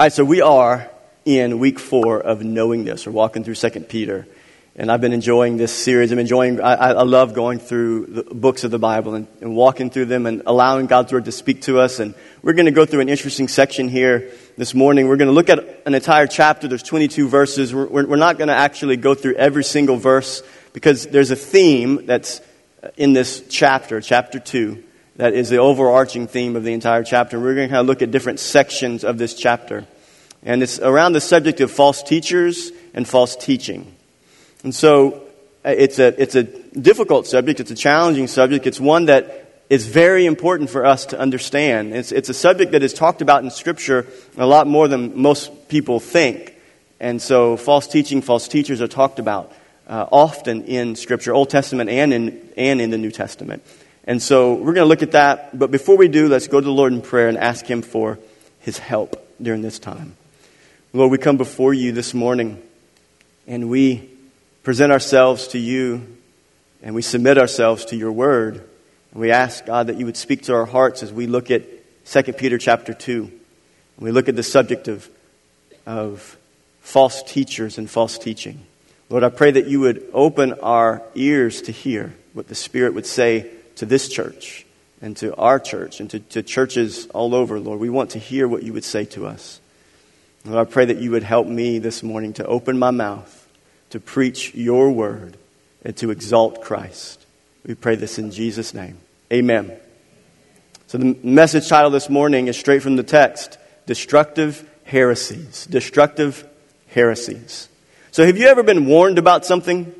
All right, so we are in week four of knowing this, or walking through Second Peter. And I've been enjoying this series. I'm enjoying, I, I love going through the books of the Bible and, and, walking through them and allowing God's Word to speak to us. And we're going to go through an interesting section here this morning. We're going to look at an entire chapter. There's 22 verses. We're, we're not going to actually go through every single verse because there's a theme that's in this chapter, chapter 2, that is the overarching theme of the entire chapter. We're going to kind of look at different sections of this chapter. And it's around the subject of false teachers and false teaching. And so uh, it's a, it's a difficult subject, it's a challenging subject, it's one that is very important for us to understand. It's, it's a subject that is talked about in Scripture a lot more than most people think. And so false teaching, false teachers are talked about uh, often in Scripture, Old Testament and in, and in the New Testament. And so we're going to look at that. But before we do, let's go to the Lord in prayer and ask Him for His help during this time. Lord, we come before you this morning and we present ourselves to you and we submit ourselves to your word. And we ask, God, that you would speak to our hearts as we look at 2 Peter chapter 2. And we look at the subject of, of false teachers and false teaching. Lord, I pray that you would open our ears to hear what the Spirit would say to this church and to our church and to, to churches all over, Lord. We want to hear what you would say to us. Lord, I pray that you would help me this morning to open my mouth to preach your word and to exalt Christ. We pray this in Jesus' name. Amen. So, the message title this morning is straight from the text Destructive Heresies. Destructive Heresies. So, have you ever been warned about something,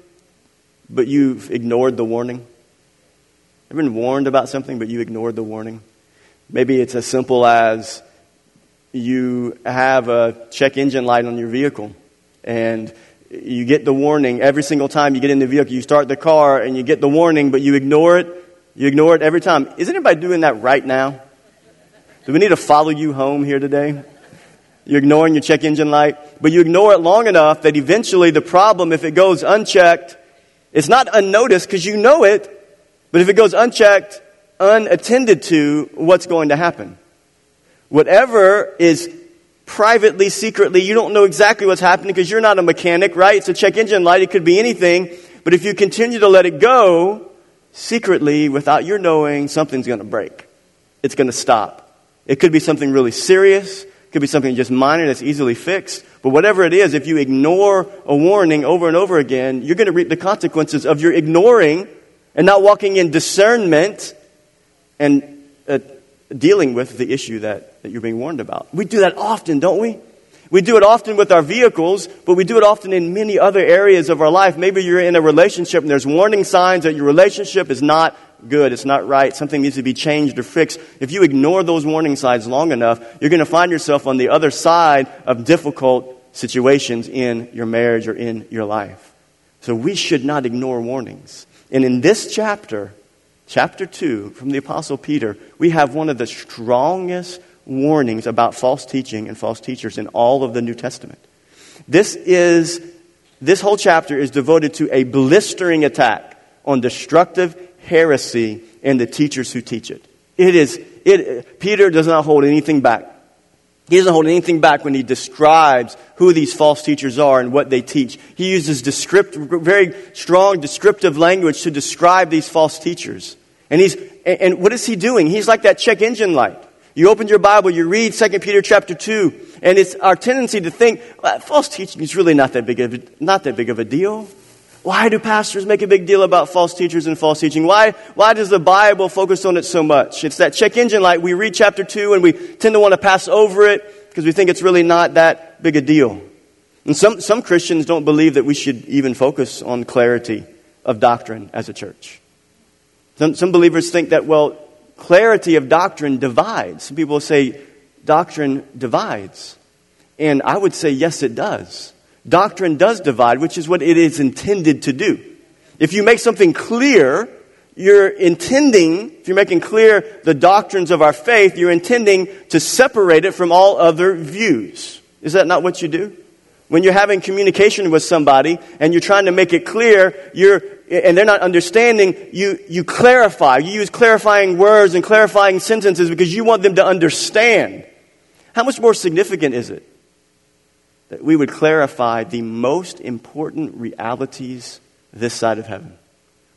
but you've ignored the warning? Ever been warned about something, but you ignored the warning? Maybe it's as simple as you have a check engine light on your vehicle and you get the warning every single time you get in the vehicle. You start the car and you get the warning, but you ignore it. You ignore it every time. Is anybody doing that right now? Do we need to follow you home here today? You're ignoring your check engine light, but you ignore it long enough that eventually the problem, if it goes unchecked, it's not unnoticed because you know it, but if it goes unchecked, unattended to, what's going to happen? Whatever is privately, secretly, you don't know exactly what's happening because you're not a mechanic, right? It's a check engine light, it could be anything. But if you continue to let it go, secretly, without your knowing, something's going to break. It's going to stop. It could be something really serious, it could be something just minor that's easily fixed. But whatever it is, if you ignore a warning over and over again, you're going to reap the consequences of your ignoring and not walking in discernment and uh, dealing with the issue that, that you're being warned about. We do that often, don't we? We do it often with our vehicles, but we do it often in many other areas of our life. Maybe you're in a relationship and there's warning signs that your relationship is not good, it's not right, something needs to be changed or fixed. If you ignore those warning signs long enough, you're going to find yourself on the other side of difficult situations in your marriage or in your life. So we should not ignore warnings. And in this chapter, chapter 2 from the Apostle Peter, we have one of the strongest warnings about false teaching and false teachers in all of the New Testament. This is, this whole chapter is devoted to a blistering attack on destructive heresy and the teachers who teach it. It is, it, Peter does not hold anything back. He doesn't hold anything back when he describes who these false teachers are and what they teach. He uses very strong descriptive language to describe these false teachers. And he's, and what is he doing? He's like that check engine light. You open your Bible, you read 2 Peter chapter 2, and it's our tendency to think, well, false teaching is really not that big of a, not that big of a deal. Why do pastors make a big deal about false teachers and false teaching? Why, why does the Bible focus on it so much? It's that check engine light. We read chapter 2 and we tend to want to pass over it because we think it's really not that big a deal. And some, some Christians don't believe that we should even focus on clarity of doctrine as a church. Some, some believers think that, well, clarity of doctrine divides. Some people say doctrine divides. And I would say, yes, it does. Doctrine does divide, which is what it is intended to do. If you make something clear, you're intending, if you're making clear the doctrines of our faith, you're intending to separate it from all other views. Is that not what you do? When you're having communication with somebody and you're trying to make it clear, you're and they're not understanding, you, you clarify. You use clarifying words and clarifying sentences because you want them to understand. How much more significant is it that we would clarify the most important realities this side of heaven,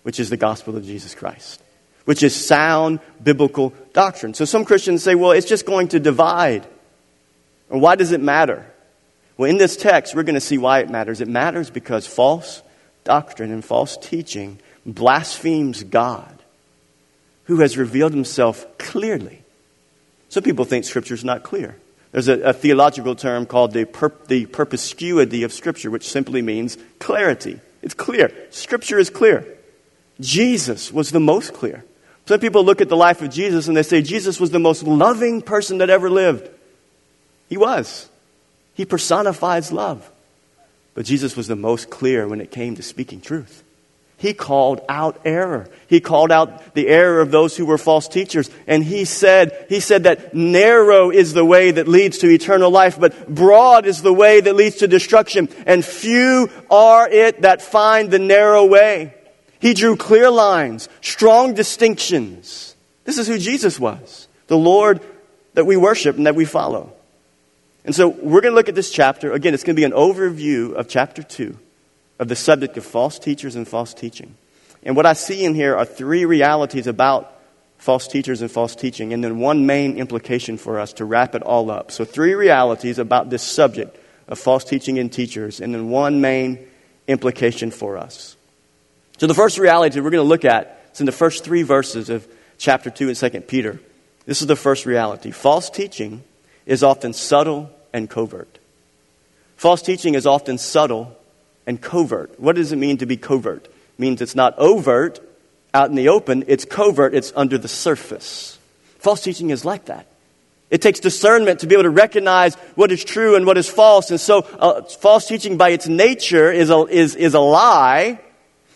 which is the gospel of Jesus Christ, which is sound biblical doctrine. So some Christians say, well, it's just going to divide. Or why does it matter? Well, in this text, we're going to see why it matters. It matters because false doctrine and false teaching blasphemes God, who has revealed himself clearly. Some people think Scripture is not clear. There's a, a theological term called the, per, the perspicuity of Scripture, which simply means clarity. It's clear. Scripture is clear. Jesus was the most clear. Some people look at the life of Jesus and they say Jesus was the most loving person that ever lived. He was. He personifies love. But Jesus was the most clear when it came to speaking truth. He called out error. He called out the error of those who were false teachers. And he said, he said that narrow is the way that leads to eternal life, but broad is the way that leads to destruction. And few are it that find the narrow way. He drew clear lines, strong distinctions. This is who Jesus was. The Lord that we worship and that we follow. And so we're going to look at this chapter. Again, it's going to be an overview of chapter 2 of the subject of false teachers and false teaching. And what I see in here are three realities about false teachers and false teaching, and then one main implication for us to wrap it all up. So, three realities about this subject of false teaching and teachers, and then one main implication for us. So, the first reality we're going to look at is in the first three verses of chapter 2 and 2 Peter. This is the first reality. False teaching is often subtle and covert. False teaching is often subtle and covert. What does it mean to be covert? It means it's not overt out in the open, it's covert, it's under the surface. False teaching is like that. It takes discernment to be able to recognize what is true and what is false. And so, uh, false teaching by its nature is a, is, is a lie.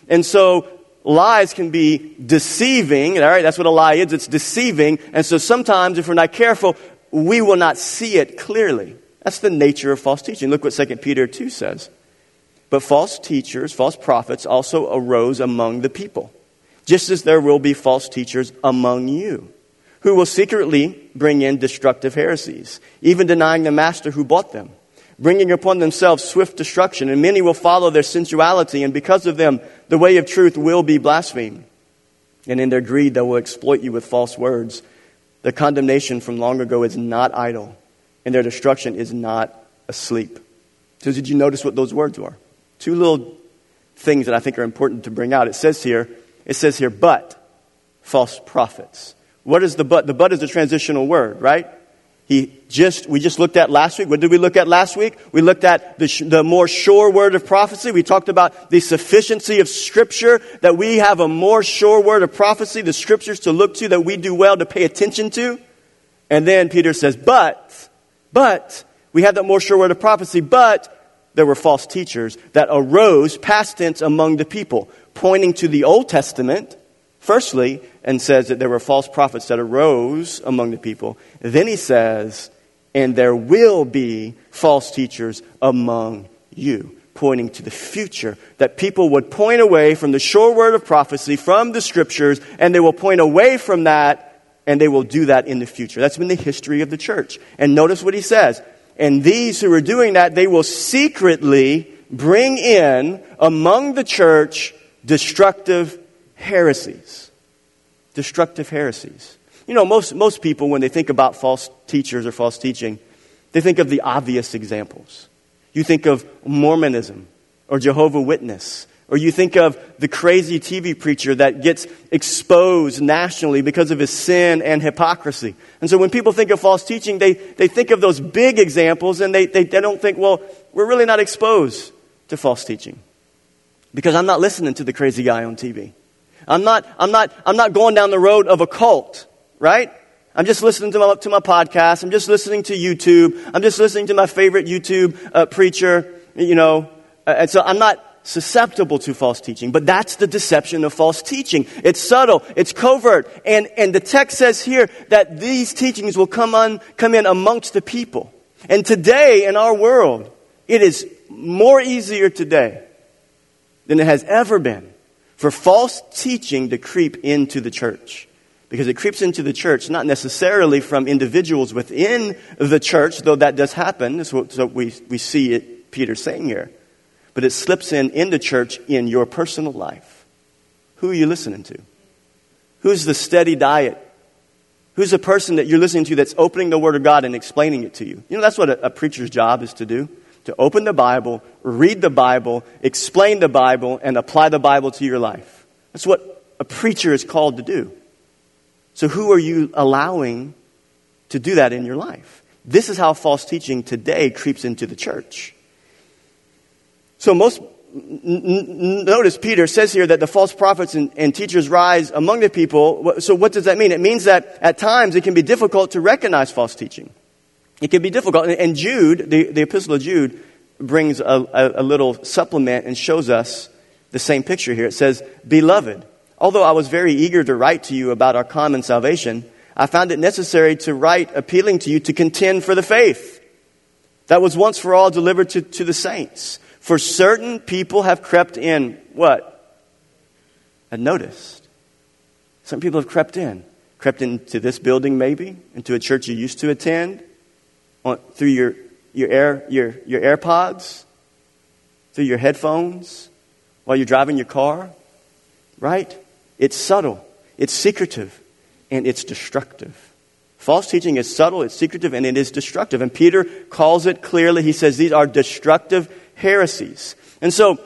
And so, lies can be deceiving. All right, that's what a lie is. It's deceiving. And so, sometimes, if we're not careful, we will not see it clearly. That's the nature of false teaching. Look what 2 Peter 2 says. But false teachers, false prophets also arose among the people, just as there will be false teachers among you, who will secretly bring in destructive heresies, even denying the master who bought them, bringing upon themselves swift destruction. And many will follow their sensuality, and because of them, the way of truth will be blasphemed. And in their greed, they will exploit you with false words. Their condemnation from long ago is not idle, and their destruction is not asleep. So, did you notice what those words were? Two little things that I think are important to bring out. It says here, it says here, but false prophets. What is the but? The but is a transitional word, right? He just, we just looked at last week. What did we look at last week? We looked at the, sh- the more sure word of prophecy. We talked about the sufficiency of scripture, that we have a more sure word of prophecy, the scriptures to look to, that we do well to pay attention to. And then Peter says, but, but, we have that more sure word of prophecy, but there were false teachers that arose, past tense, among the people, pointing to the Old Testament, firstly, and says that there were false prophets that arose among the people. Then he says, and there will be false teachers among you, pointing to the future, that people would point away from the sure word of prophecy, from the scriptures, and they will point away from that, and they will do that in the future. That's been the history of the church. And notice what he says and these who are doing that, they will secretly bring in among the church destructive heresies. Destructive heresies. You know, most, most people, when they think about false teachers or false teaching, they think of the obvious examples. You think of Mormonism or Jehovah Witness or you think of the crazy TV preacher that gets exposed nationally because of his sin and hypocrisy. And so when people think of false teaching, they, they think of those big examples and they, they, they don't think, well, we're really not exposed to false teaching. Because I'm not listening to the crazy guy on TV. I'm not, I'm not, I'm not going down the road of a cult, right? I'm just listening to my, to my podcast. I'm just listening to YouTube. I'm just listening to my favorite YouTube uh, preacher, you know. Uh, and so I'm not, susceptible to false teaching. But that's the deception of false teaching. It's subtle, it's covert. And, and the text says here that these teachings will come, on, come in amongst the people. And today in our world, it is more easier today than it has ever been for false teaching to creep into the church. Because it creeps into the church, not necessarily from individuals within the church, though that does happen. That's what, so we, we see it Peter's saying here. But it slips in into church in your personal life. Who are you listening to? Who's the steady diet? Who's the person that you're listening to that's opening the Word of God and explaining it to you? You know, that's what a, a preacher's job is to do to open the Bible, read the Bible, explain the Bible, and apply the Bible to your life. That's what a preacher is called to do. So, who are you allowing to do that in your life? This is how false teaching today creeps into the church. So, most notice Peter says here that the false prophets and, and, teachers rise among the people. So, what does that mean? It means that at times it can be difficult to recognize false teaching. It can be difficult. And Jude, the, the epistle of Jude, brings a, a, a little supplement and shows us the same picture here. It says, Beloved, although I was very eager to write to you about our common salvation, I found it necessary to write appealing to you to contend for the faith that was once for all delivered to, to the saints. For certain people have crept in, what? And noticed. Some people have crept in. Crept into this building, maybe, into a church you used to attend, on, through your, your, Air, your, your AirPods, through your headphones, while you're driving your car, right? It's subtle, it's secretive, and it's destructive. False teaching is subtle, it's secretive, and it is destructive. And Peter calls it clearly. He says these are destructive heresies. And so,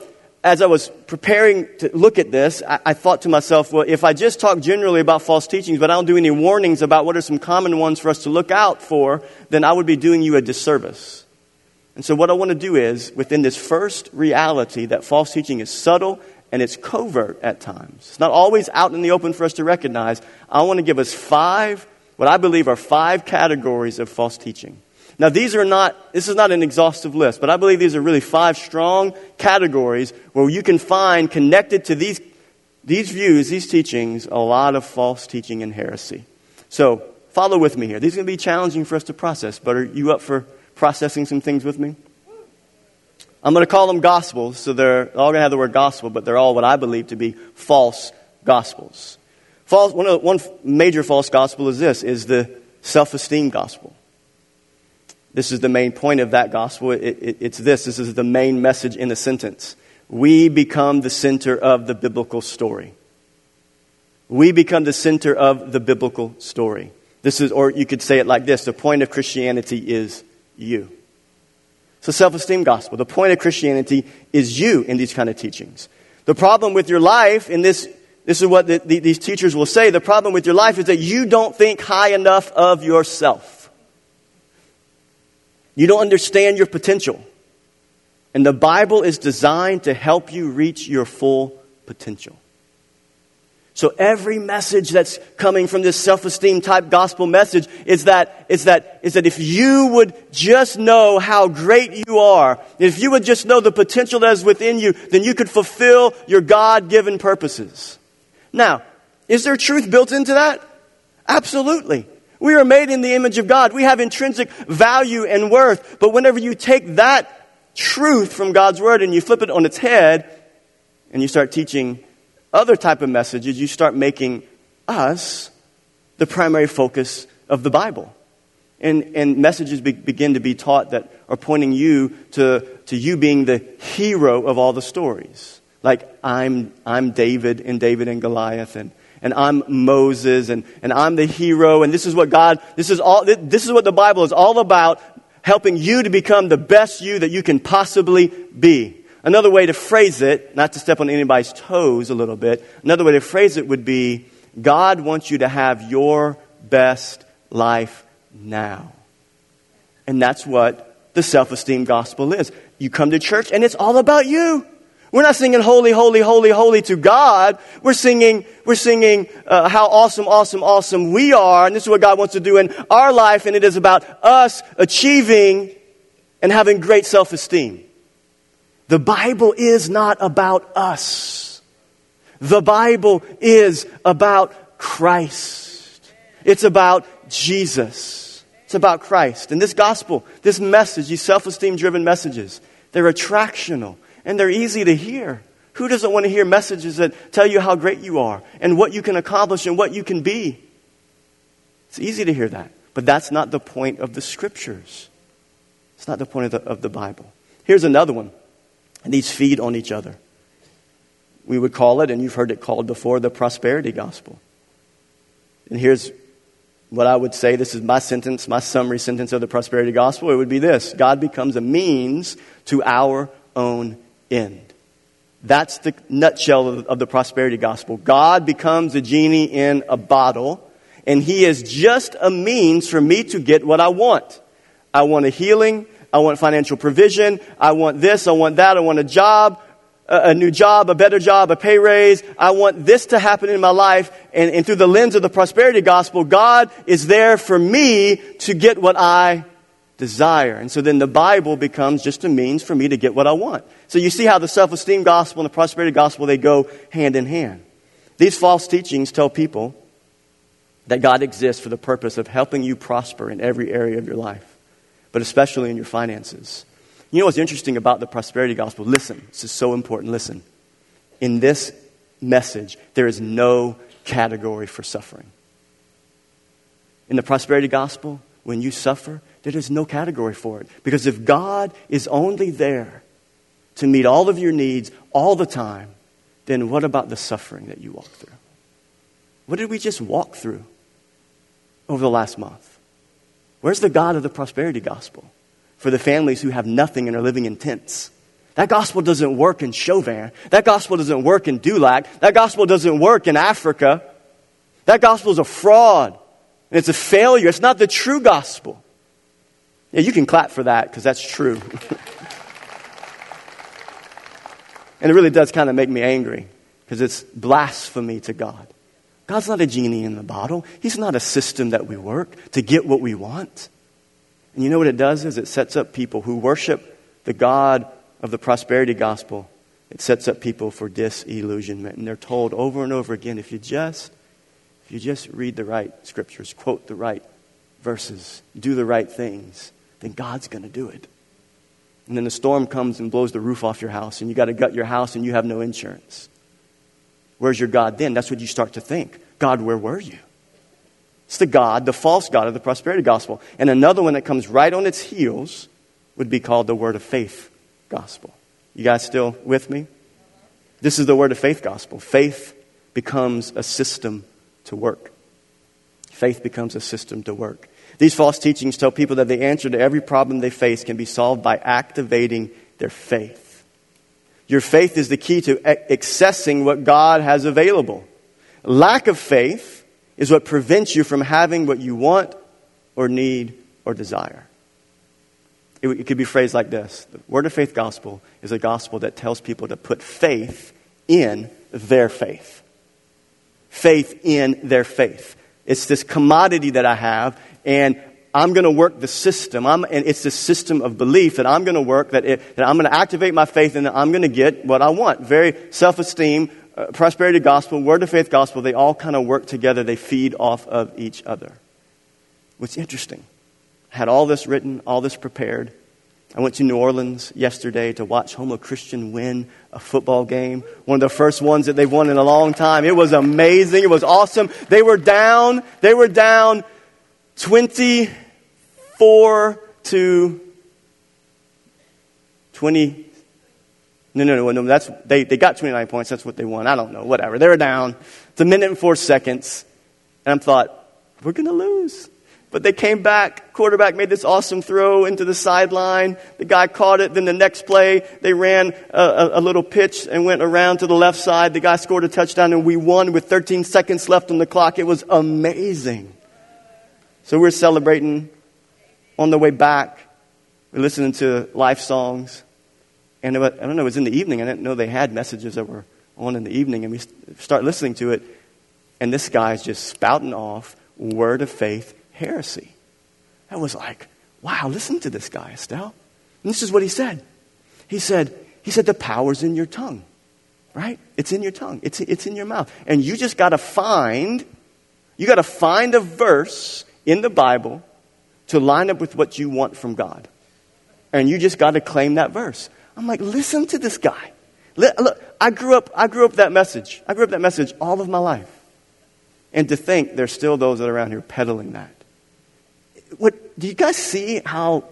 as I was preparing to look at this, I, I, thought to myself, well, if I just talk generally about false teachings, but I don't do any warnings about what are some common ones for us to look out for, then I would be doing you a disservice. And so, what I want to do is, within this first reality that false teaching is subtle and it's covert at times, it's not always out in the open for us to recognize, I want to give us five, what I believe are five categories of false teaching. Now, these are not, this is not an exhaustive list, but I believe these are really five strong categories where you can find connected to these, these views, these teachings, a lot of false teaching and heresy. So, follow with me here. These are going to be challenging for us to process, but are you up for processing some things with me? I'm going to call them gospels, so they're all going to have the word gospel, but they're all what I believe to be false gospels. False, one, one major false gospel is this, is the self-esteem gospel. This is the main point of that gospel. It, it, it's this. This is the main message in the sentence. We become the center of the biblical story. We become the center of the biblical story. This is, or you could say it like this the point of Christianity is you. So, self esteem gospel. The point of Christianity is you in these kind of teachings. The problem with your life, in this, this is what the, the, these teachers will say the problem with your life is that you don't think high enough of yourself. You don't understand your potential. And the Bible is designed to help you reach your full potential. So every message that's coming from this self-esteem type gospel message is that, is that, is that if you would just know how great you are, if you would just know the potential that is within you, then you could fulfill your God-given purposes. Now, is there truth built into that? Absolutely. We are made in the image of God. We have intrinsic value and worth. But whenever you take that truth from God's word and you flip it on its head and you start teaching other type of messages, you start making us the primary focus of the Bible. And, and messages be, begin to be taught that are pointing you to, to you being the hero of all the stories. Like, I'm, I'm David and David and Goliath, and and I'm Moses and, and I'm the hero and this is what God, this is all, this is what the Bible is all about, helping you to become the best you that you can possibly be. Another way to phrase it, not to step on anybody's toes a little bit, another way to phrase it would be, God wants you to have your best life now. And that's what the self-esteem gospel is. You come to church and it's all about you. We're not singing holy, holy, holy, holy to God. We're singing, we're singing uh, how awesome, awesome, awesome we are. And this is what God wants to do in our life. And it is about us achieving and having great self-esteem. The Bible is not about us. The Bible is about Christ. It's about Jesus. It's about Christ. And this gospel, this message, these self-esteem driven messages, they're attractional and they're easy to hear. Who doesn't want to hear messages that tell you how great you are and what you can accomplish and what you can be? It's easy to hear that. But that's not the point of the scriptures. It's not the point of the, of the Bible. Here's another one. And these feed on each other. We would call it, and you've heard it called before, the prosperity gospel. And here's what I would say this is my sentence, my summary sentence of the prosperity gospel. It would be this God becomes a means to our own end. That's the nutshell of, of the prosperity gospel. God becomes a genie in a bottle, and He is just a means for me to get what I want. I want a healing. I want financial provision. I want this. I want that. I want a job, a, new job, a better job, a pay raise. I want this to happen in my life. And, and through the lens of the prosperity gospel, God is there for me to get what I desire. And so then the Bible becomes just a means for me to get what I want. So you see how the self esteem gospel and the prosperity gospel, they go hand in hand. These false teachings tell people that God exists for the purpose of helping you prosper in every area of your life but especially in your finances. You know what's interesting about the prosperity gospel? Listen, this is so important. Listen. In this message, there is no category for suffering. In the prosperity gospel, when you suffer, there is no category for it. Because if God is only there to meet all of your needs all the time, then what about the suffering that you walk through? What did we just walk through over the last month? Where's the God of the prosperity gospel for the families who have nothing and are living in tents? That gospel doesn't work in Chauvin. That gospel doesn't work in Dulac. That gospel doesn't work in Africa. That gospel is a fraud. And it's a failure. It's not the true gospel. Yeah, you can clap for that because that's true. and it really does kind of make me angry because it's blasphemy to God. God's not a genie in the bottle. He's not a system that we work to get what we want. And you know what it does is it sets up people who worship the God of the prosperity gospel. It sets up people for disillusionment. And they're told over and over again, if you just if you just read the right scriptures, quote the right verses, do the right things, then God's going to do it. And then the storm comes and blows the roof off your house, and you got to gut your house, and you have no insurance. Where's your God then? That's what you start to think. God, where were you? It's the God, the false God of the prosperity gospel. And another one that comes right on its heels would be called the word of faith gospel. You guys still with me? This is the word of faith gospel. Faith becomes a system to work. Faith becomes a system to work. These false teachings tell people that the answer to every problem they face can be solved by activating their faith. Your faith is the key to accessing what God has available. Lack of faith is what prevents you from having what you want or need or desire. It, could be phrased like this The Word of Faith gospel is a gospel that tells people to put faith in their faith. Faith in their faith. It's this commodity that I have, and I'm going to work the system. I'm, and it's the system of belief that I'm going to work, that, it, that I'm going to activate my faith, and that I'm going to get what I want. Very self esteem, uh, prosperity gospel, word of faith gospel, they all kind of work together. They feed off of each other. What's interesting, I had all this written, all this prepared. I went to New Orleans yesterday to watch Houma Christian win a football game. One of the first ones that they've won in a long time. It was amazing. It was awesome. They were down. They were down 20 4 to 20. No, no, no, no. That's, they, they got 29 points. That's what they won. I don't know. Whatever. They were down. It's a minute and four seconds. And I thought, we're going to lose. But they came back. Quarterback made this awesome throw into the sideline. The guy caught it. Then the next play, they ran a, a, a, little pitch and went around to the left side. The guy scored a touchdown and we won with 13 seconds left on the clock. It was amazing. So we're celebrating on the way back, we are listening to life songs. And was, I don't know, it was in the evening. I didn't know they had messages that were on in the evening. And we start listening to it, and this guy's just spouting off word of faith heresy. I was like, wow, listen to this guy, Estelle. And this is what he said. He said, he said, the power's in your tongue, right? It's in your tongue. It's, it's in your mouth. And you just got to find, you got to find a verse in the Bible to line up with what you want from God. And you just got to claim that verse. I'm like, listen to this guy. Look, I grew up, I grew up that message. I grew up that message all of my life. And to think there's still those that are around here peddling that. What, do you guys see how,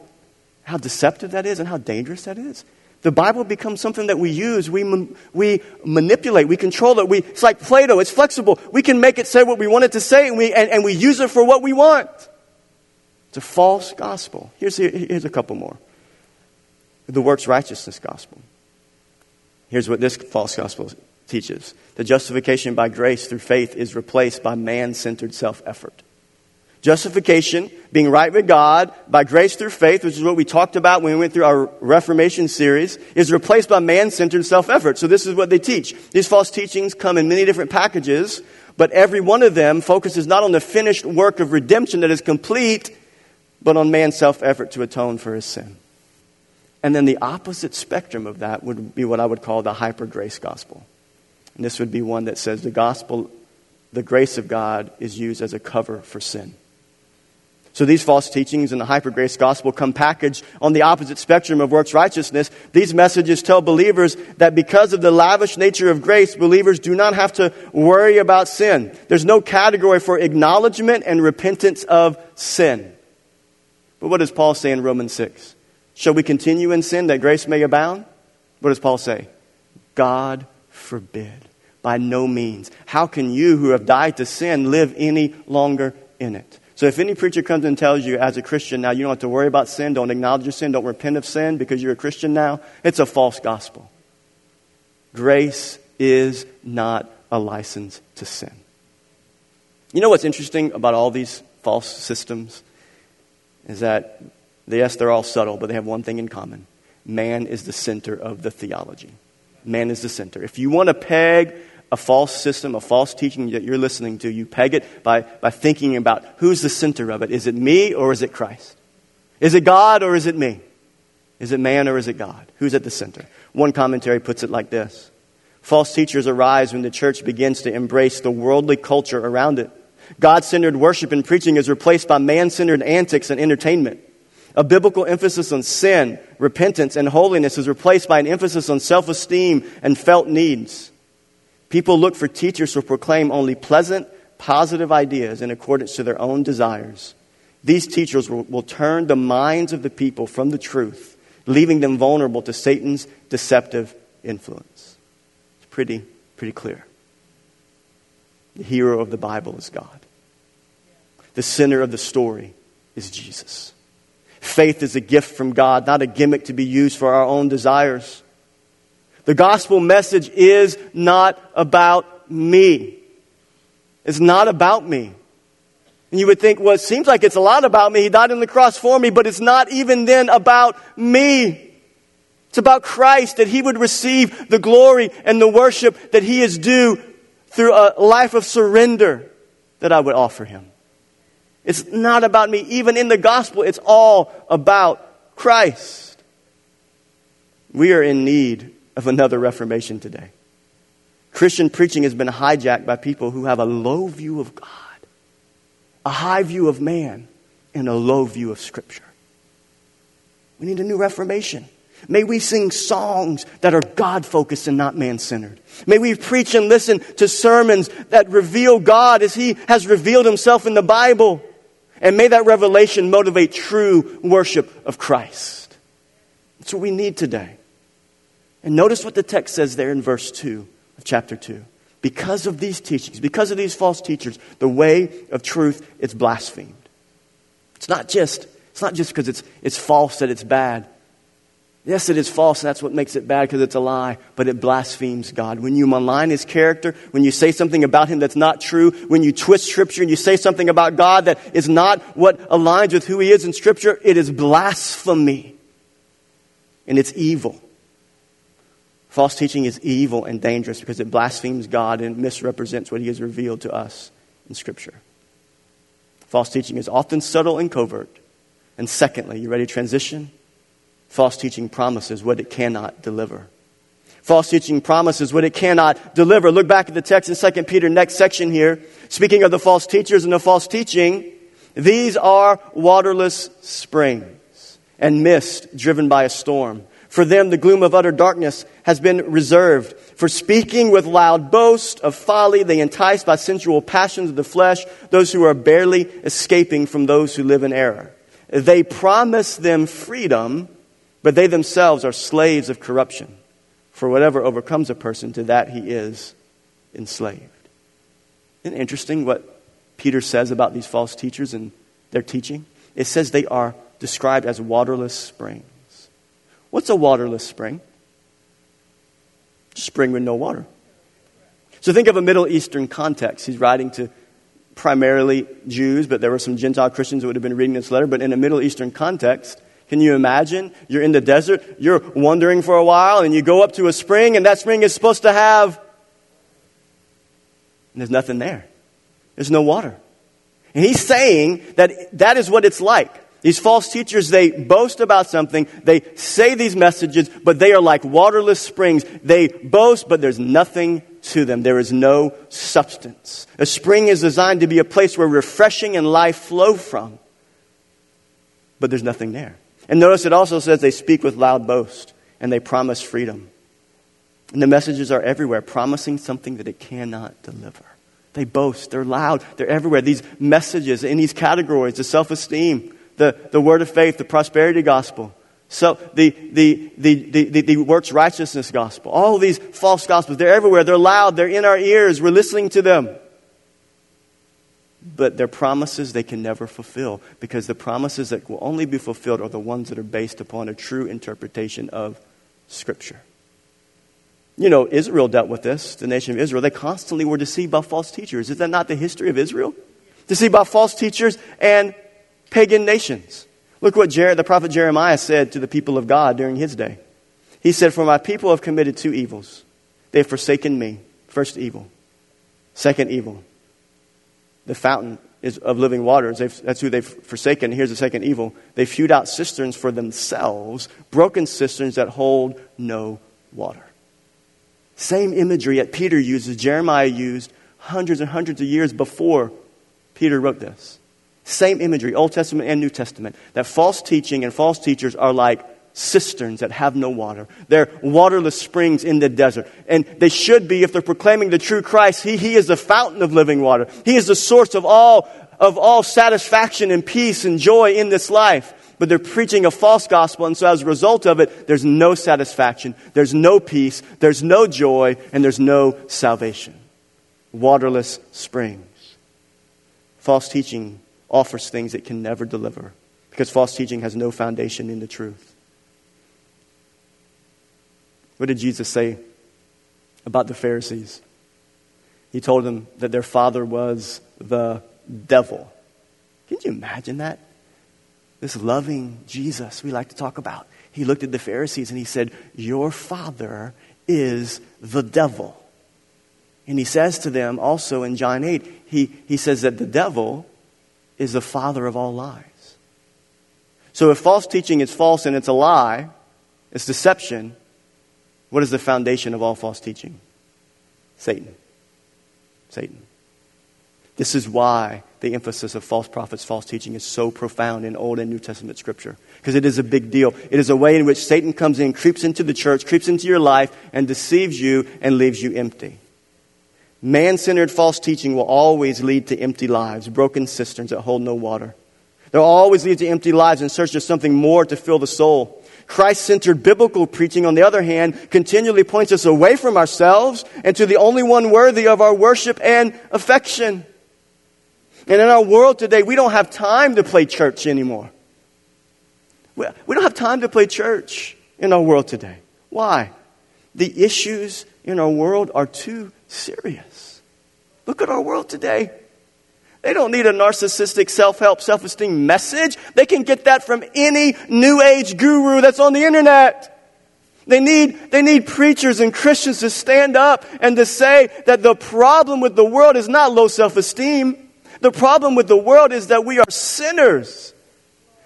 how deceptive that is and how dangerous that is. The Bible becomes something that we use, we, we manipulate, we control it. We, it's like Play Doh, it's flexible. We can make it say what we want it to say, and we, and, and we use it for what we want. It's a false gospel. Here's, here's a couple more the works righteousness gospel. Here's what this false gospel teaches the justification by grace through faith is replaced by man centered self effort. Justification, being right with God by grace through faith, which is what we talked about when we went through our Reformation series, is replaced by man centered self effort. So, this is what they teach. These false teachings come in many different packages, but every one of them focuses not on the finished work of redemption that is complete, but on man's self effort to atone for his sin. And then the opposite spectrum of that would be what I would call the hyper grace gospel. And this would be one that says the gospel, the grace of God, is used as a cover for sin. So these false teachings in the hyper grace gospel come packaged on the opposite spectrum of works righteousness. These messages tell believers that because of the lavish nature of grace, believers do not have to worry about sin. There's no category for acknowledgement and repentance of sin. But what does Paul say in Romans 6? Shall we continue in sin that grace may abound? What does Paul say? God forbid. By no means. How can you who have died to sin live any longer in it? So if any preacher comes and tells you as a Christian now you don't have to worry about sin, don't acknowledge your sin, don't repent of sin because you're a Christian now, it's a false gospel. Grace is not a license to sin. You know what's interesting about all these false systems? Is that, yes, they're all subtle, but they have one thing in common man is the center of the theology. Man is the center. If you want to peg a false system, a false teaching that you're listening to, you peg it by, by thinking about who's the center of it. Is it me or is it Christ? Is it God or is it me? Is it man or is it God? Who's at the center? One commentary puts it like this False teachers arise when the church begins to embrace the worldly culture around it. God centered worship and preaching is replaced by man centered antics and entertainment. A biblical emphasis on sin, repentance, and holiness is replaced by an emphasis on self esteem and felt needs. People look for teachers who proclaim only pleasant, positive ideas in accordance to their own desires. These teachers will, will, turn the minds of the people from the truth, leaving them vulnerable to Satan's deceptive influence. It's pretty, pretty clear. The hero of the Bible is God. The center of the story is Jesus. Faith is a gift from God, not a gimmick to be used for our own desires. The gospel message is not about me. It's not about me. And you would think, well, it seems like it's a lot about me. He died on the cross for me, but it's not even then about me. It's about Christ, that He would receive the glory and the worship that He is due through a life of surrender that I would offer Him. It's not about me. Even in the gospel, it's all about Christ. We are in need of another reformation today. Christian preaching has been hijacked by people who have a low view of God, a high view of man, and a low view of Scripture. We need a new reformation. May we sing songs that are God focused and not man centered. May we preach and listen to sermons that reveal God as He has revealed Himself in the Bible. And may that revelation motivate true worship of Christ. That's what we need today. And notice what the text says there in verse 2 of chapter 2. Because of these teachings, because of these false teachers, the way of truth is blasphemed. It's not just, it's not just because it's, it's false that it's bad. Yes, it is false, and that's what makes it bad because it's a lie, but it blasphemes God. When you malign His character, when you say something about Him that's not true, when you twist Scripture and you say something about God that is not what aligns with who He is in Scripture, it is blasphemy. And it's evil. False teaching is evil and dangerous because it blasphemes God and misrepresents what He has revealed to us in Scripture. False teaching is often subtle and covert. And secondly, you ready to transition? False teaching promises what it cannot deliver. False teaching promises what it cannot deliver. Look back at the text in 2 Peter, next section here. Speaking of the false teachers and the false teaching, these are waterless springs and mist driven by a storm. For them, the gloom of utter darkness has been reserved. For speaking with loud boast of folly, they entice by sensual passions of the flesh those who are barely escaping from those who live in error They promise them freedom, but they themselves are slaves of corruption. For whatever overcomes a person, to that he is enslaved. Isn't it interesting what Peter says about these false teachers and their teaching? It says they are described as waterless springs. What's a waterless spring? Spring with no water. So think of a Middle Eastern context. He's writing to primarily Jews, but there were some Gentile Christians that would have been reading this letter. But in a Middle Eastern context, can you imagine? You're in the desert, you're wandering for a while, and you go up to a spring, and that spring is supposed to have. And there's nothing there. There's no water. And he's saying that that is what it's like. These false teachers, they boast about something, they say these messages, but they are like waterless springs. They boast, but there's nothing to them. There is no substance. A spring is designed to be a place where refreshing and life flow from, but there's nothing there. And notice it also says they speak with loud boast and they promise freedom. And the messages are everywhere, promising something that it cannot deliver. They boast, they're loud, they're everywhere. These messages in these categories the self esteem, the, the word of faith, the prosperity gospel, so the, the, the, the, the, works righteousness gospel, all these false gospels, they're everywhere. They're loud. They're in our ears. We're listening to them. But their promises they can never fulfill because the promises that will only be fulfilled are the ones that are based upon a true interpretation of Scripture. You know, Israel dealt with this, the nation of Israel. They constantly were deceived by false teachers. Is that not the history of Israel? Deceived by false teachers and pagan nations. Look what Jer- the prophet Jeremiah said to the people of God during his day. He said, For my people have committed two evils. They have forsaken me. First evil. Second evil. The fountain is of living waters. They've, that's who they've forsaken. Here's the second evil. They've hewed out cisterns for themselves, broken cisterns that hold no water. Same imagery that Peter uses, Jeremiah used hundreds and hundreds of years before Peter wrote this. Same imagery, Old Testament and New Testament, that false teaching and false teachers are like cisterns that have no water. They're waterless springs in the desert. And they should be if they're proclaiming the true Christ. He, he is the fountain of living water. He is the source of all, of all satisfaction and peace and joy in this life. But they're preaching a false gospel, and so as a result of it, there's no satisfaction, there's no peace, there's no joy, and there's no salvation. Waterless springs. False teaching offers things it can never deliver because false teaching has no foundation in the truth. What did Jesus say about the Pharisees? He told them that their father was the devil. Can you imagine that? This loving Jesus we like to talk about. He looked at the Pharisees and he said, Your father is the devil. And he says to them also in John 8, he, he says that the devil is the father of all lies. So if false teaching is false and it's a lie, it's deception, what is the foundation of all false teaching? Satan. Satan. This is why the emphasis of false prophets, false teaching is so profound in Old and New Testament scripture. Because it is a big deal. It is a way in which Satan comes in, creeps into the church, creeps into your life, and deceives you and leaves you empty. Man centered false teaching will always lead to empty lives, broken cisterns that hold no water. They'll always lead to empty lives in search of something more to fill the soul. Christ centered biblical preaching, on the other hand, continually points us away from ourselves and to the only one worthy of our worship and affection. And in our world today, we don't have time to play church anymore. We don't have time to play church in our world today. Why? The issues in our world are too serious. Look at our world today. They don't need a narcissistic self help, self esteem message. They can get that from any new age guru that's on the internet. They need, they need preachers and Christians to stand up and to say that the problem with the world is not low self esteem. The problem with the world is that we are sinners,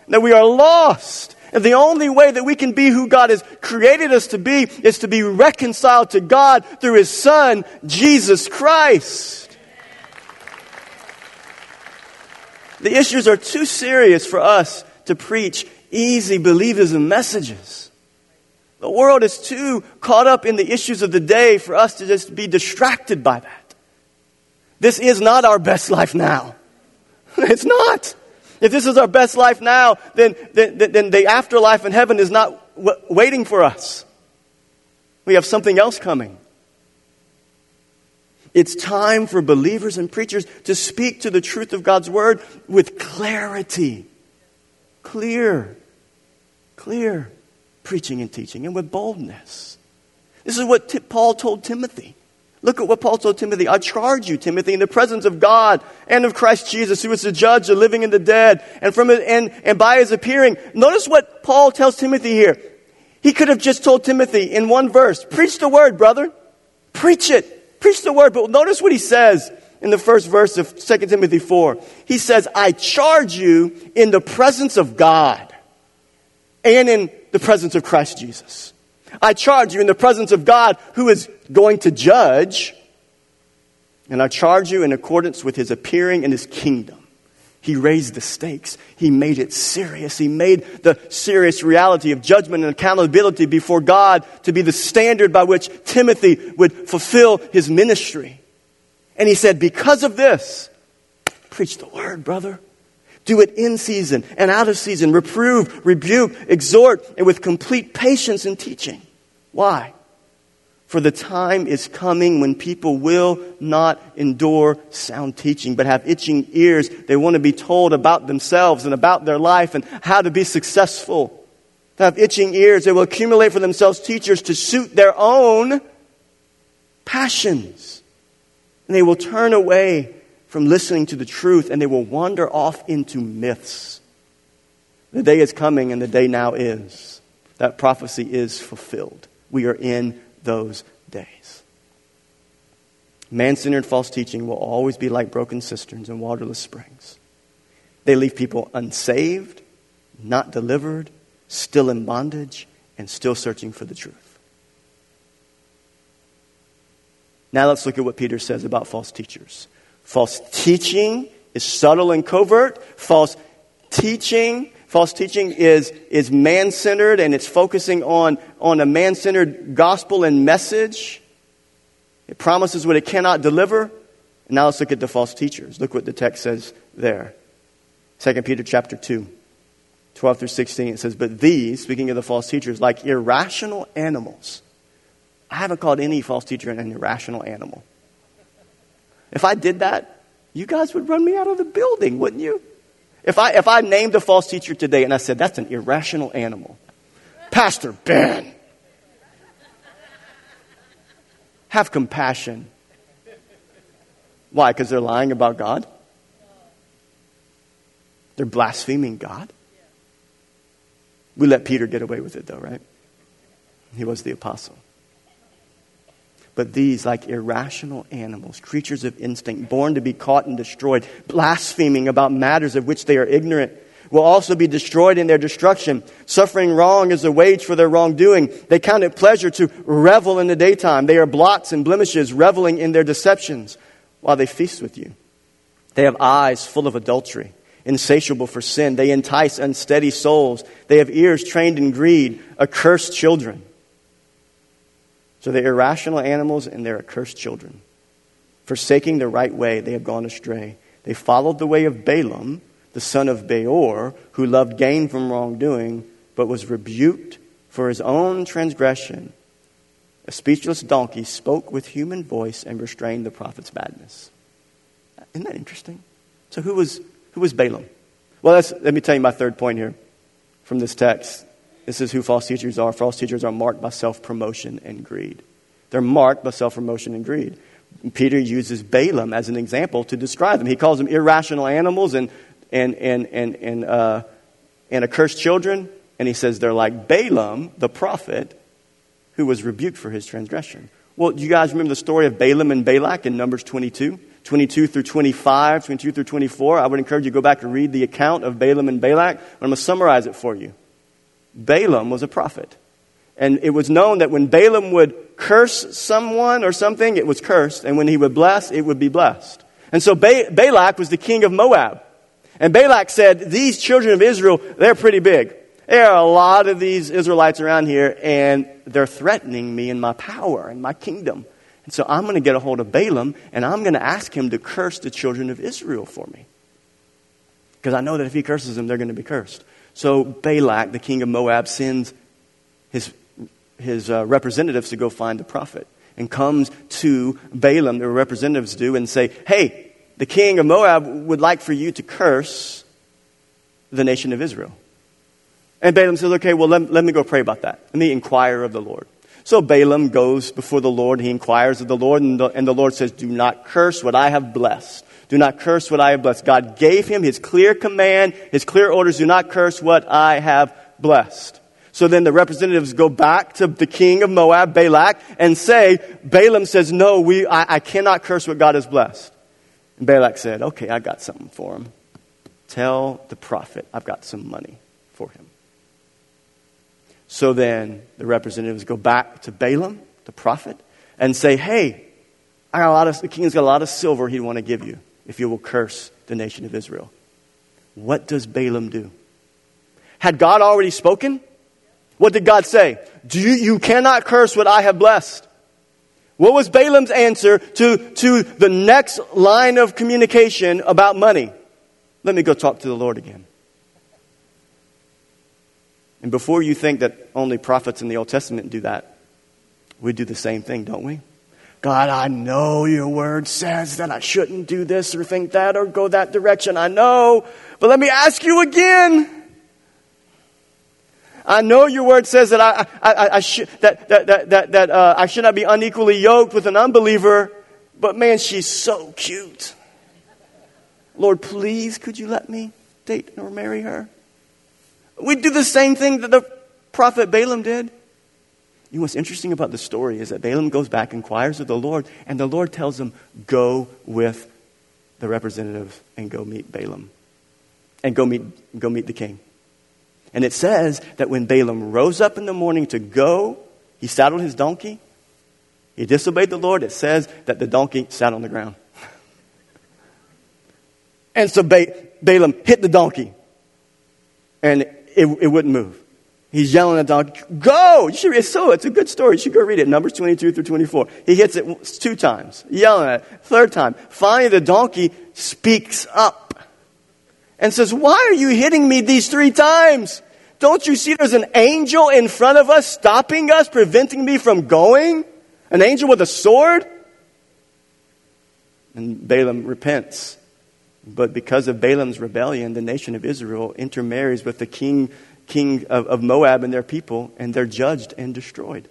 that we are lost, and the only way that we can be who God has created us to be is to be reconciled to God through His Son, Jesus Christ. The issues are too serious for us to preach easy believism messages. The world is too caught up in the issues of the day for us to just be distracted by that. This is not our best life now. It's not. If this is our best life now, then, then, then the afterlife in heaven is not w- waiting for us. We have something else coming. It's time for believers and preachers to speak to the truth of God's word with clarity. Clear, clear preaching and teaching, and with boldness. This is what Paul told Timothy. Look at what Paul told Timothy. I charge you, Timothy, in the presence of God and of Christ Jesus, who is the judge, of the living and the dead, and from and, and by his appearing. Notice what Paul tells Timothy here. He could have just told Timothy in one verse, preach the word, brother. Preach it. Preach the word. But notice what he says in the first verse of 2 Timothy 4. He says, I charge you in the presence of God and in the presence of Christ Jesus. I charge you in the presence of God who is going to judge. And I charge you in accordance with his appearing in his kingdom. He raised the stakes. He made it serious. He made the serious reality of judgment and accountability before God to be the standard by which Timothy would fulfill his ministry. And he said, Because of this, preach the word, brother. Do it in season and out of season. Reprove, rebuke, exhort, and with complete patience in teaching. Why? For the time is coming when people will not endure sound teaching, but have itching ears. They want to be told about themselves and about their life and how to be successful. They have itching ears. They will accumulate for themselves teachers to suit their own passions. And they will turn away from listening to the truth and they will wander off into myths. The day is coming and the day now is. That prophecy is fulfilled. We are in those days. Man centered false teaching will always be like broken cisterns and waterless springs. They leave people unsaved, not delivered, still in bondage, and still searching for the truth. Now let's look at what Peter says about false teachers. False teaching is subtle and covert. False teaching False teaching is, is man centered and it's focusing on, on a man centered gospel and message. It promises what it cannot deliver. And now let's look at the false teachers. Look what the text says there. 2 Peter chapter 2, 12 through 16. It says, But these, speaking of the false teachers, like irrational animals. I haven't called any false teacher an irrational animal. If I did that, you guys would run me out of the building, wouldn't you? If I, if I named a false teacher today and I said, that's an irrational animal, Pastor Ben, have compassion. Why? Because they're lying about God? They're blaspheming God? We let Peter get away with it, though, right? He was the apostle. But these, like irrational animals, creatures of instinct, born to be caught and destroyed, blaspheming about matters of which they are ignorant, will also be destroyed in their destruction. Suffering wrong as a wage for their wrongdoing. They count it pleasure to revel in the daytime. They are blots and blemishes, reveling in their deceptions while they feast with you. They have eyes full of adultery, insatiable for sin. They entice unsteady souls. They have ears trained in greed, accursed children. So they're irrational animals and they're accursed children. Forsaking the right way, they have gone astray. They followed the way of Balaam, the son of Beor, who loved gain from wrongdoing, but was rebuked for his own transgression. A speechless donkey spoke with human voice and restrained the prophet's madness. Isn't that interesting? So who was, who was Balaam? Well, let me tell you my third point here from this text. This is who false teachers are. False teachers are marked by self promotion and greed. They're marked by self promotion and greed. Peter uses Balaam as an example to describe them. He calls them irrational animals and, and, and, and, and, uh, and accursed children. And he says they're like Balaam, the prophet, who was rebuked for his transgression. Well, do you guys remember the story of Balaam and Balak in Numbers 22? 22 through 25, 22 through 24. I would encourage you to go back and read the account of Balaam and Balak. I'm going to summarize it for you. Balaam was a prophet. And it was known that when Balaam would curse someone or something, it was cursed. And when he would bless, it would be blessed. And so ba- Balak was the king of Moab. And Balak said, These children of Israel, they're pretty big. There are a lot of these Israelites around here, and they're threatening me and my power and my kingdom. And so I'm going to get a hold of Balaam, and I'm going to ask him to curse the children of Israel for me. Because I know that if he curses them, they're going to be cursed. So Balak, the king of Moab, sends his, his uh, representatives to go find the prophet and comes to Balaam, the representatives do, and say, Hey, the king of Moab would like for you to curse the nation of Israel. And Balaam says, Okay, well, let, let me go pray about that. Let me inquire of the Lord. So Balaam goes before the Lord. He inquires of the Lord, and the, and the Lord says, Do not curse what I have blessed. Do not curse what I have blessed. God gave him his clear command, his clear orders do not curse what I have blessed. So then the representatives go back to the king of Moab, Balak, and say, Balaam says, No, we, I, I cannot curse what God has blessed. And Balak said, Okay, I got something for him. Tell the prophet I've got some money for him. So then the representatives go back to Balaam, the prophet, and say, Hey, I got a lot of, the king's got a lot of silver he'd want to give you if you will curse the nation of Israel. What does Balaam do? Had God already spoken? What did God say? Do you, you cannot curse what I have blessed. What was Balaam's answer to, to the next line of communication about money? Let me go talk to the Lord again. And before you think that only prophets in the Old Testament do that, we do the same thing, don't we? God, I know your word says that I shouldn't do this or think that or go that direction. I know. But let me ask you again. I know your word says that I, I, I, I should, that, that, that, that, that uh, I should not be unequally yoked with an unbeliever, but man, she's so cute. Lord, please, could you let me date or marry her? We do the same thing that the prophet Balaam did. You know what's interesting about the story is that Balaam goes back, inquires of the Lord, and the Lord tells him, Go with the representative and go meet Balaam. And go meet, go meet the king. And it says that when Balaam rose up in the morning to go, he saddled his donkey. He disobeyed the Lord. It says that the donkey sat on the ground. and so ba- Balaam hit the donkey, and it, it wouldn't move. He's yelling at the donkey, go! You should, it's so, it's a good story. You should go read it. Numbers 22 through 24. He hits it two times, yelling at it. Third time. Finally, the donkey speaks up and says, why are you hitting me these three times? Don't you see there's an angel in front of us stopping us, preventing me from going? An angel with a sword? And Balaam repents. But because of Balaam's rebellion, the nation of Israel intermarries with the king king of, of Moab and their people, and they're judged and destroyed.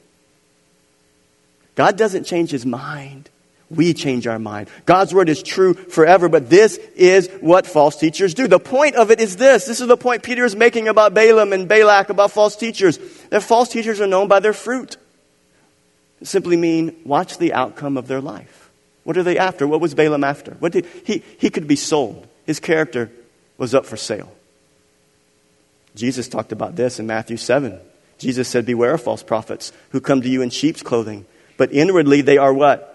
God doesn't change his mind. We change our mind. God's word is true forever, but this is what false teachers do. The point of it is this. This is the point Peter is making about Balaam and Balak, about false teachers. That false teachers are known by their fruit. It simply mean, watch the outcome of their life. What are they after? What was Balaam after? What did, he, he could be sold. His character was up for sale. Jesus talked about this in Matthew 7. Jesus said, Beware of false prophets who come to you in sheep's clothing, but inwardly they are what?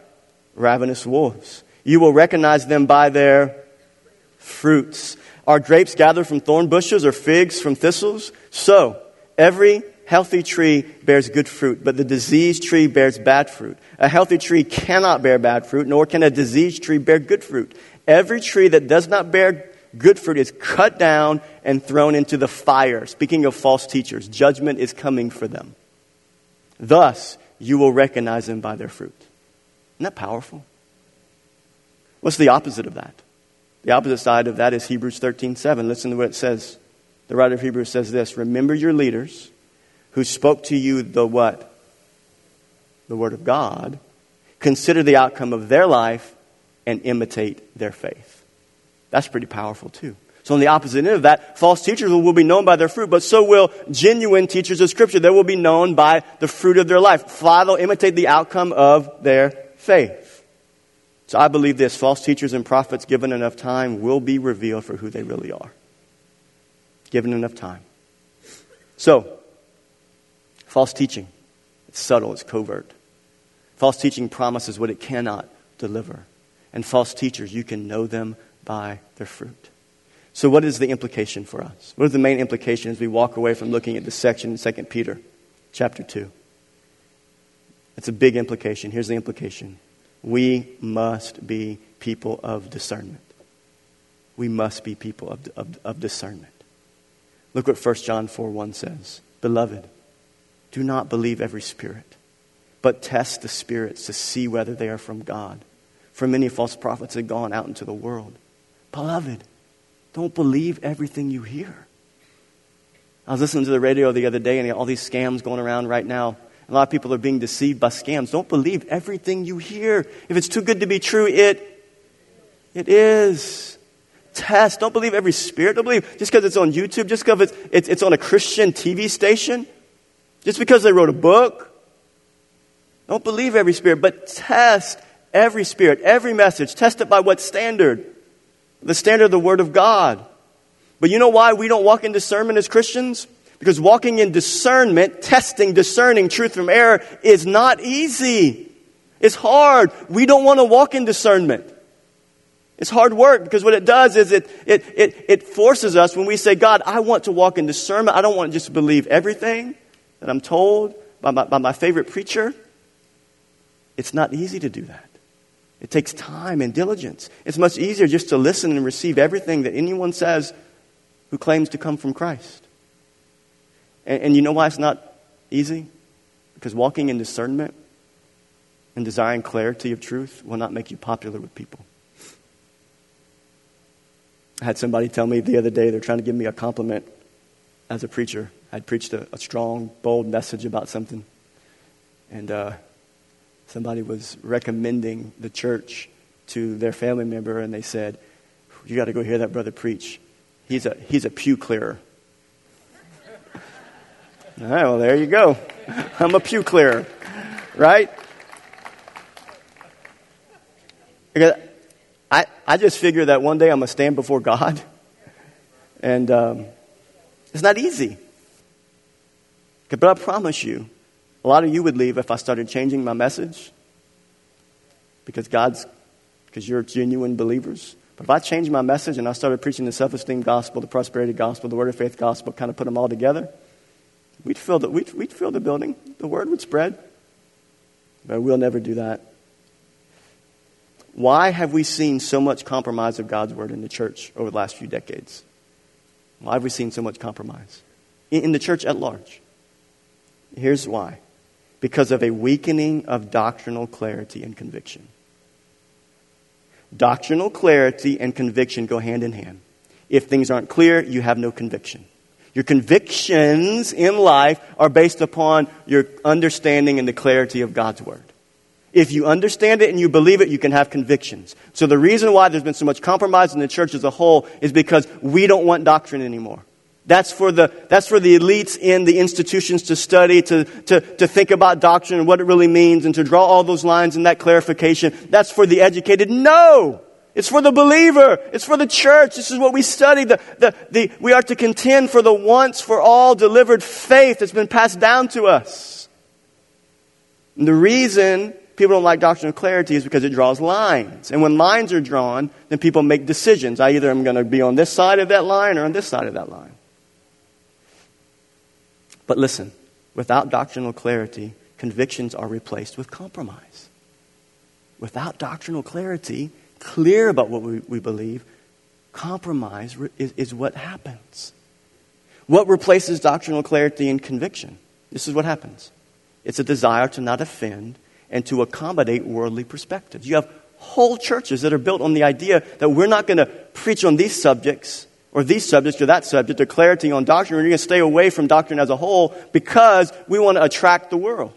Ravenous wolves. You will recognize them by their fruits. Are grapes gathered from thorn bushes or figs from thistles? So, every healthy tree bears good fruit, but the diseased tree bears bad fruit. A healthy tree cannot bear bad fruit, nor can a diseased tree bear good fruit. Every tree that does not bear good fruit is cut down and thrown into the fire. Speaking of false teachers, judgment is coming for them. Thus, you will recognize them by their fruit. Isn't that powerful? What's the opposite of that? The opposite side of that is Hebrews 13 7. Listen to what it says. The writer of Hebrews says this Remember your leaders who spoke to you the what? The Word of God. Consider the outcome of their life and imitate their faith. That's pretty powerful too. So on the opposite end of that, false teachers will be known by their fruit, but so will genuine teachers of scripture. They will be known by the fruit of their life. Follow, imitate the outcome of their faith. So I believe this, false teachers and prophets, given enough time, will be revealed for who they really are. Given enough time. So, false teaching. It's subtle, it's covert. False teaching promises what it cannot deliver. And false teachers, you can know them by their fruit. So, what is the implication for us? What are the main implications as we walk away from looking at this section in 2 Peter chapter 2? It's a big implication. Here's the implication we must be people of discernment. we must be people of, of, of discernment. Look what 1 John 4 1 says Beloved, do not believe every spirit, but test the spirits to see whether they are from God. For many false prophets have gone out into the world. Beloved, don't believe everything you hear. I was listening to the radio the other day, and all these scams going around right now. A lot of people are being deceived by scams. Don't believe everything you hear. If it's too good to be true, it, it is. Test. Don't believe every spirit. Don't believe just because it's on YouTube, just because it's, it's, it's on a Christian TV station, just because they wrote a book. Don't believe every spirit, but test every spirit, every message. Test it by what standard? The standard of the Word of God. But you know why we don't walk in discernment as Christians? Because walking in discernment, testing, discerning truth from error is not easy. It's hard. We don't want to walk in discernment. It's hard work because what it does is it, it, it, it forces us when we say, God, I want to walk in discernment. I don't want to just believe everything that I'm told by my, by my favorite preacher. It's not easy to do that. It takes time and diligence. It's much easier just to listen and receive everything that anyone says who claims to come from Christ. And, and you know why it's not easy? Because walking in discernment and desiring clarity of truth will not make you popular with people. I had somebody tell me the other day they're trying to give me a compliment as a preacher. I'd preached a, a strong, bold message about something. And uh, somebody was recommending the church to their family member, and they said, You got to go hear that brother preach. He's a, he's a pew clearer. All right, well, there you go. I'm a pew clearer, right? I, I just figure that one day I'm going to stand before God, and um, it's not easy. But I promise you, a lot of you would leave if I started changing my message because God's, because you're genuine believers. But if I changed my message and I started preaching the self esteem gospel, the prosperity gospel, the word of faith gospel, kind of put them all together, we'd fill the, we'd, we'd fill the building. The word would spread. But we'll never do that. Why have we seen so much compromise of God's word in the church over the last few decades? Why have we seen so much compromise? In the church at large. Here's why because of a weakening of doctrinal clarity and conviction. Doctrinal clarity and conviction go hand in hand. If things aren't clear, you have no conviction. Your convictions in life are based upon your understanding and the clarity of God's Word. If you understand it and you believe it, you can have convictions. So the reason why there's been so much compromise in the church as a whole is because we don't want doctrine anymore. That's for the, that's for the elites in the institutions to study, to, to, to think about doctrine and what it really means, and to draw all those lines and that clarification. That's for the educated. No! It's for the believer. It's for the church. This is what we study. The, the, the, we are to contend for the once for all delivered faith that's been passed down to us. And the reason people don't like doctrinal clarity is because it draws lines. And when lines are drawn, then people make decisions. I either am going to be on this side of that line or on this side of that line. But listen, without doctrinal clarity, convictions are replaced with compromise. Without doctrinal clarity, clear about what we, we believe, compromise is, is what happens. What replaces doctrinal clarity and conviction? This is what happens it's a desire to not offend and to accommodate worldly perspectives. You have whole churches that are built on the idea that we're not going to preach on these subjects or these subjects or that subject or clarity on doctrine. We're going to stay away from doctrine as a whole because we want to attract the world.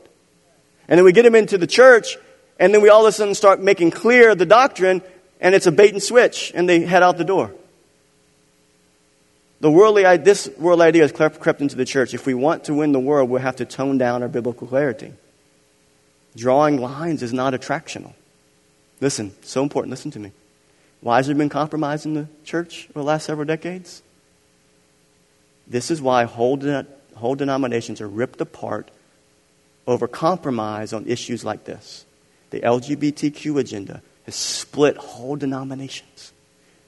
And then we get them into the church, and then we all of a sudden start making clear the doctrine, and it's a bait and switch, and they head out the door. The worldly, this world idea has crept into the church. If we want to win the world, we'll have to tone down our biblical clarity. Drawing lines is not attractional. Listen, so important. Listen to me. Why has there been compromise in the church over the last several decades? This is why whole, de- whole denominations are ripped apart over compromise on issues like this. The LGBTQ agenda has split whole denominations.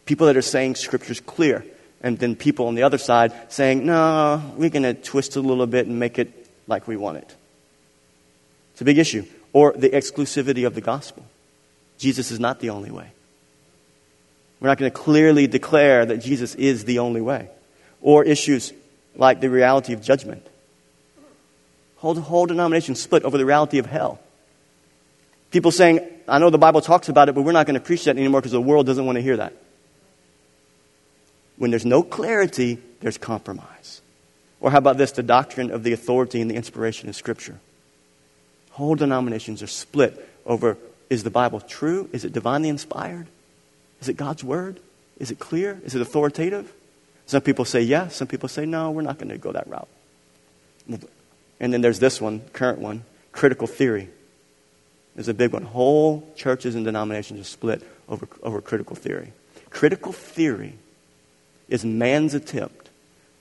People that are saying Scripture's clear, and then people on the other side saying, no, we're going to twist it a little bit and make it like we want it. It's a big issue. Or the exclusivity of the gospel. Jesus is not the only way. We're not going to clearly declare that Jesus is the only way. Or issues like the reality of judgment. Whole, whole denomination split over the reality of hell. People saying, I know the Bible talks about it, but we're not going to preach that anymore because the world doesn't want to hear that. When there's no clarity, there's compromise. Or how about this the doctrine of the authority and the inspiration of Scripture? Whole denominations are split over is the Bible true? Is it divinely inspired? Is it God's word? Is it clear? Is it authoritative? Some people say yes, some people say no, we're not going to go that route. And then there's this one, current one, critical theory. There's a big one. Whole churches and denominations are split over, over critical theory. Critical theory is man's attempt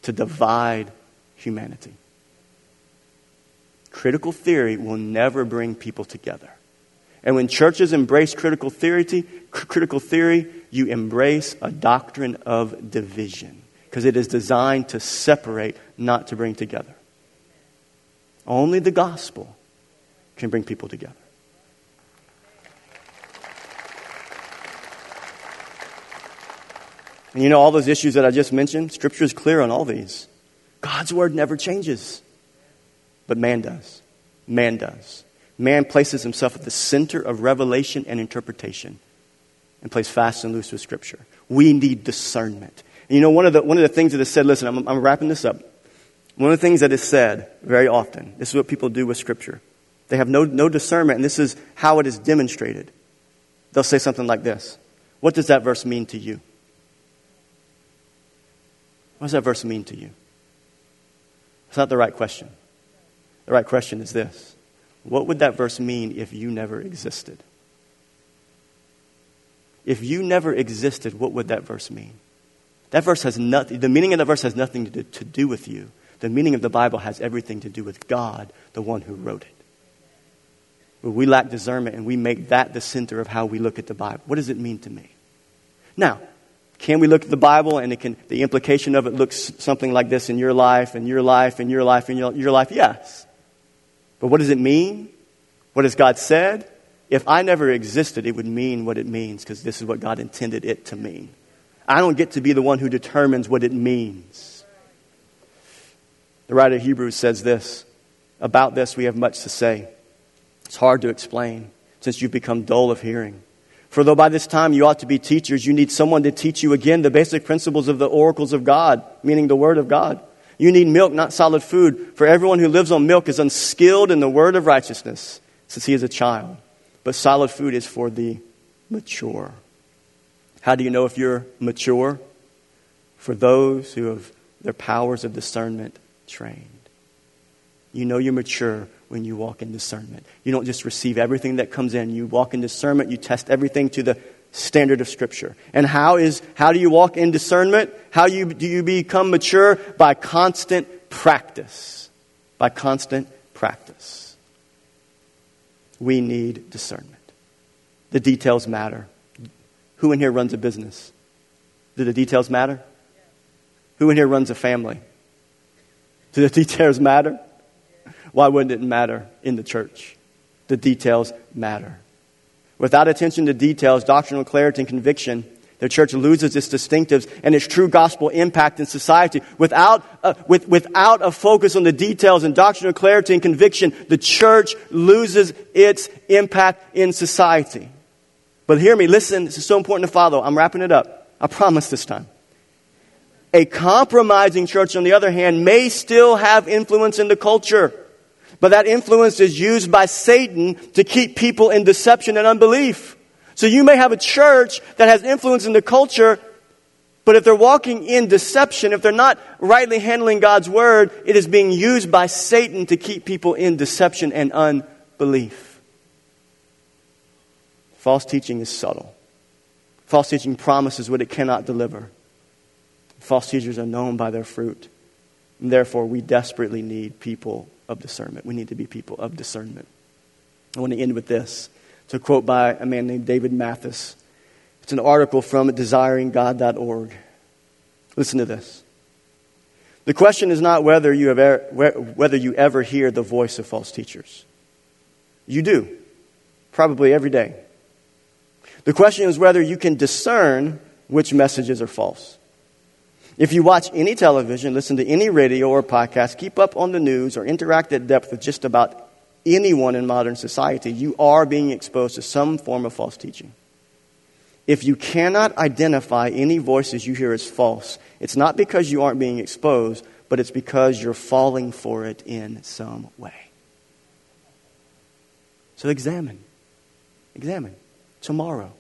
to divide humanity. Critical theory will never bring people together. And when churches embrace critical theory, critical theory, you embrace a doctrine of division because it is designed to separate, not to bring together. Only the gospel can bring people together. And you know, all those issues that I just mentioned, Scripture is clear on all these. God's word never changes, but man does. Man does man places himself at the center of revelation and interpretation and plays fast and loose with Scripture. We need discernment. And you know, one of the, one of the things that is said, listen, I'm, I'm wrapping this up. One of the things that is said very often, this is what people do with Scripture. They have no, no discernment, and this is how it is demonstrated. They'll say something like this What does that verse mean to you? What does that verse mean to you? It's not the right question. The right question is this what would that verse mean if you never existed? If you never existed, what would that verse mean? That verse has nothing, the meaning of the verse has nothing to do, to do with you. The meaning of the Bible has everything to do with God, the one who wrote it. But we lack discernment and we make that the center of how we look at the Bible. What does it mean to me? Now, can we look at the Bible and it can, the implication of it looks something like this in your life, and your life, and your life, and your, your life? Yes. But what does it mean? What has God said? If I never existed, it would mean what it means because this is what God intended it to mean. I don't get to be the one who determines what it means. The writer of Hebrews says this About this, we have much to say. It's hard to explain since you've become dull of hearing. For though by this time you ought to be teachers, you need someone to teach you again the basic principles of the oracles of God, meaning the Word of God. You need milk, not solid food. For everyone who lives on milk is unskilled in the word of righteousness, since he is a child. But solid food is for the mature. How do you know if you're mature? For those who have their powers of discernment trained. You know you're mature when you walk in discernment. You don't just receive everything that comes in. You walk in discernment, you test everything to the standard of Scripture. And how, is, how do you walk in discernment? How you, do you become mature? By constant practice. By constant practice. We need discernment. The details matter. Who in here runs a business? Do the details matter? Who in here runs a family? Do the details matter? Why wouldn't it matter in the church? The details matter. Without attention to details, doctrinal clarity, and conviction, the church loses its distinctives and its true gospel impact in society. Without a, with, without a focus on the details and doctrinal clarity and conviction, the church loses its impact in society. But hear me, listen, this is so important to follow. I'm wrapping it up. I promise this time. A compromising church, on the other hand, may still have influence in the culture. But that influence is used by Satan to keep people in deception and unbelief. So you may have a church that has influence in the culture, but if they're walking in deception, if they're not rightly handling God's word, it is being used by Satan to keep people in deception and unbelief. False teaching is subtle. False teaching promises what it cannot deliver. False teachers are known by their fruit. And therefore, we desperately need people of discernment. We need to be people of discernment. I want to end with this. It's a quote by a man named David Mathis. It's an article from desiringgod.org. Listen to this. The question is not whether you, have er, whether you ever hear the voice of false teachers. You do, probably every day. The question is whether you can discern which messages are false. If you watch any television, listen to any radio or podcast, keep up on the news, or interact at depth with just about anyone in modern society, you are being exposed to some form of false teaching. If you cannot identify any voices you hear as false, it's not because you aren't being exposed, but it's because you're falling for it in some way. So examine. Examine. Tomorrow.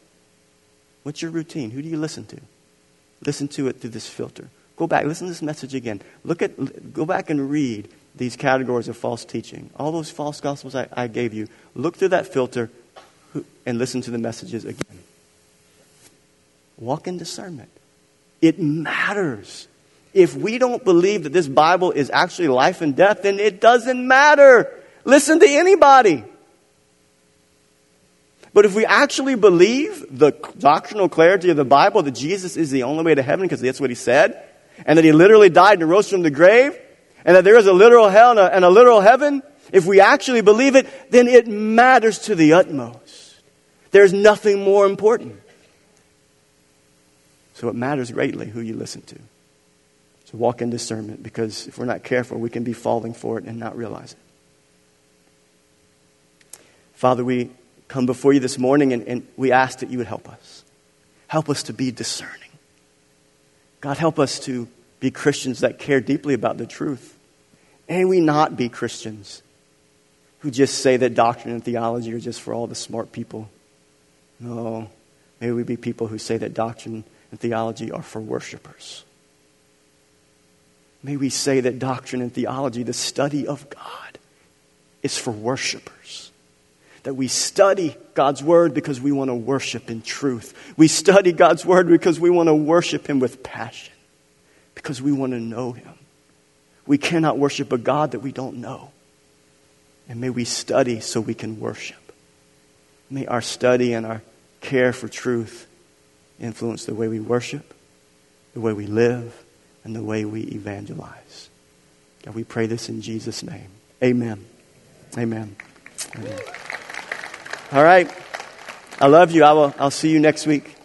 What's your routine? Who do you listen to? Listen to it through this filter. Go back, listen to this message again. Look at, go back and read these categories of false teaching. All those false gospels I, I gave you. Look through that filter and listen to the messages again. Walk in discernment. It matters. If we don't believe that this Bible is actually life and death, then it doesn't matter. Listen to anybody. But if we actually believe the doctrinal clarity of the Bible that Jesus is the only way to heaven because that's what he said, and that he literally died and rose from the grave, and that there is a literal hell and a, and a literal heaven, if we actually believe it, then it matters to the utmost. There's nothing more important. So it matters greatly who you listen to. So walk in discernment because if we're not careful, we can be falling for it and not realize it. Father, we come before you this morning and, and we ask that you would help us. Help us to be discerning. God, help us to be Christians that care deeply about the truth. May we not be Christians who just say that doctrine and theology are just for all the smart people. No. May we be people who say that doctrine and theology are for worshipers. May we say that doctrine and theology, the study of God, is for worshipers that we study God's Word because we want to worship in truth. We study God's Word because we want to worship Him with passion, because we want to know Him. We cannot worship a God that we don't know. And may we study so we can worship. May our study and our care for truth influence the way we worship, the way we live, and the way we evangelize. God, we pray this in Jesus' name. Amen. Amen. Amen. All right. I love you. I will, I'll see you next week.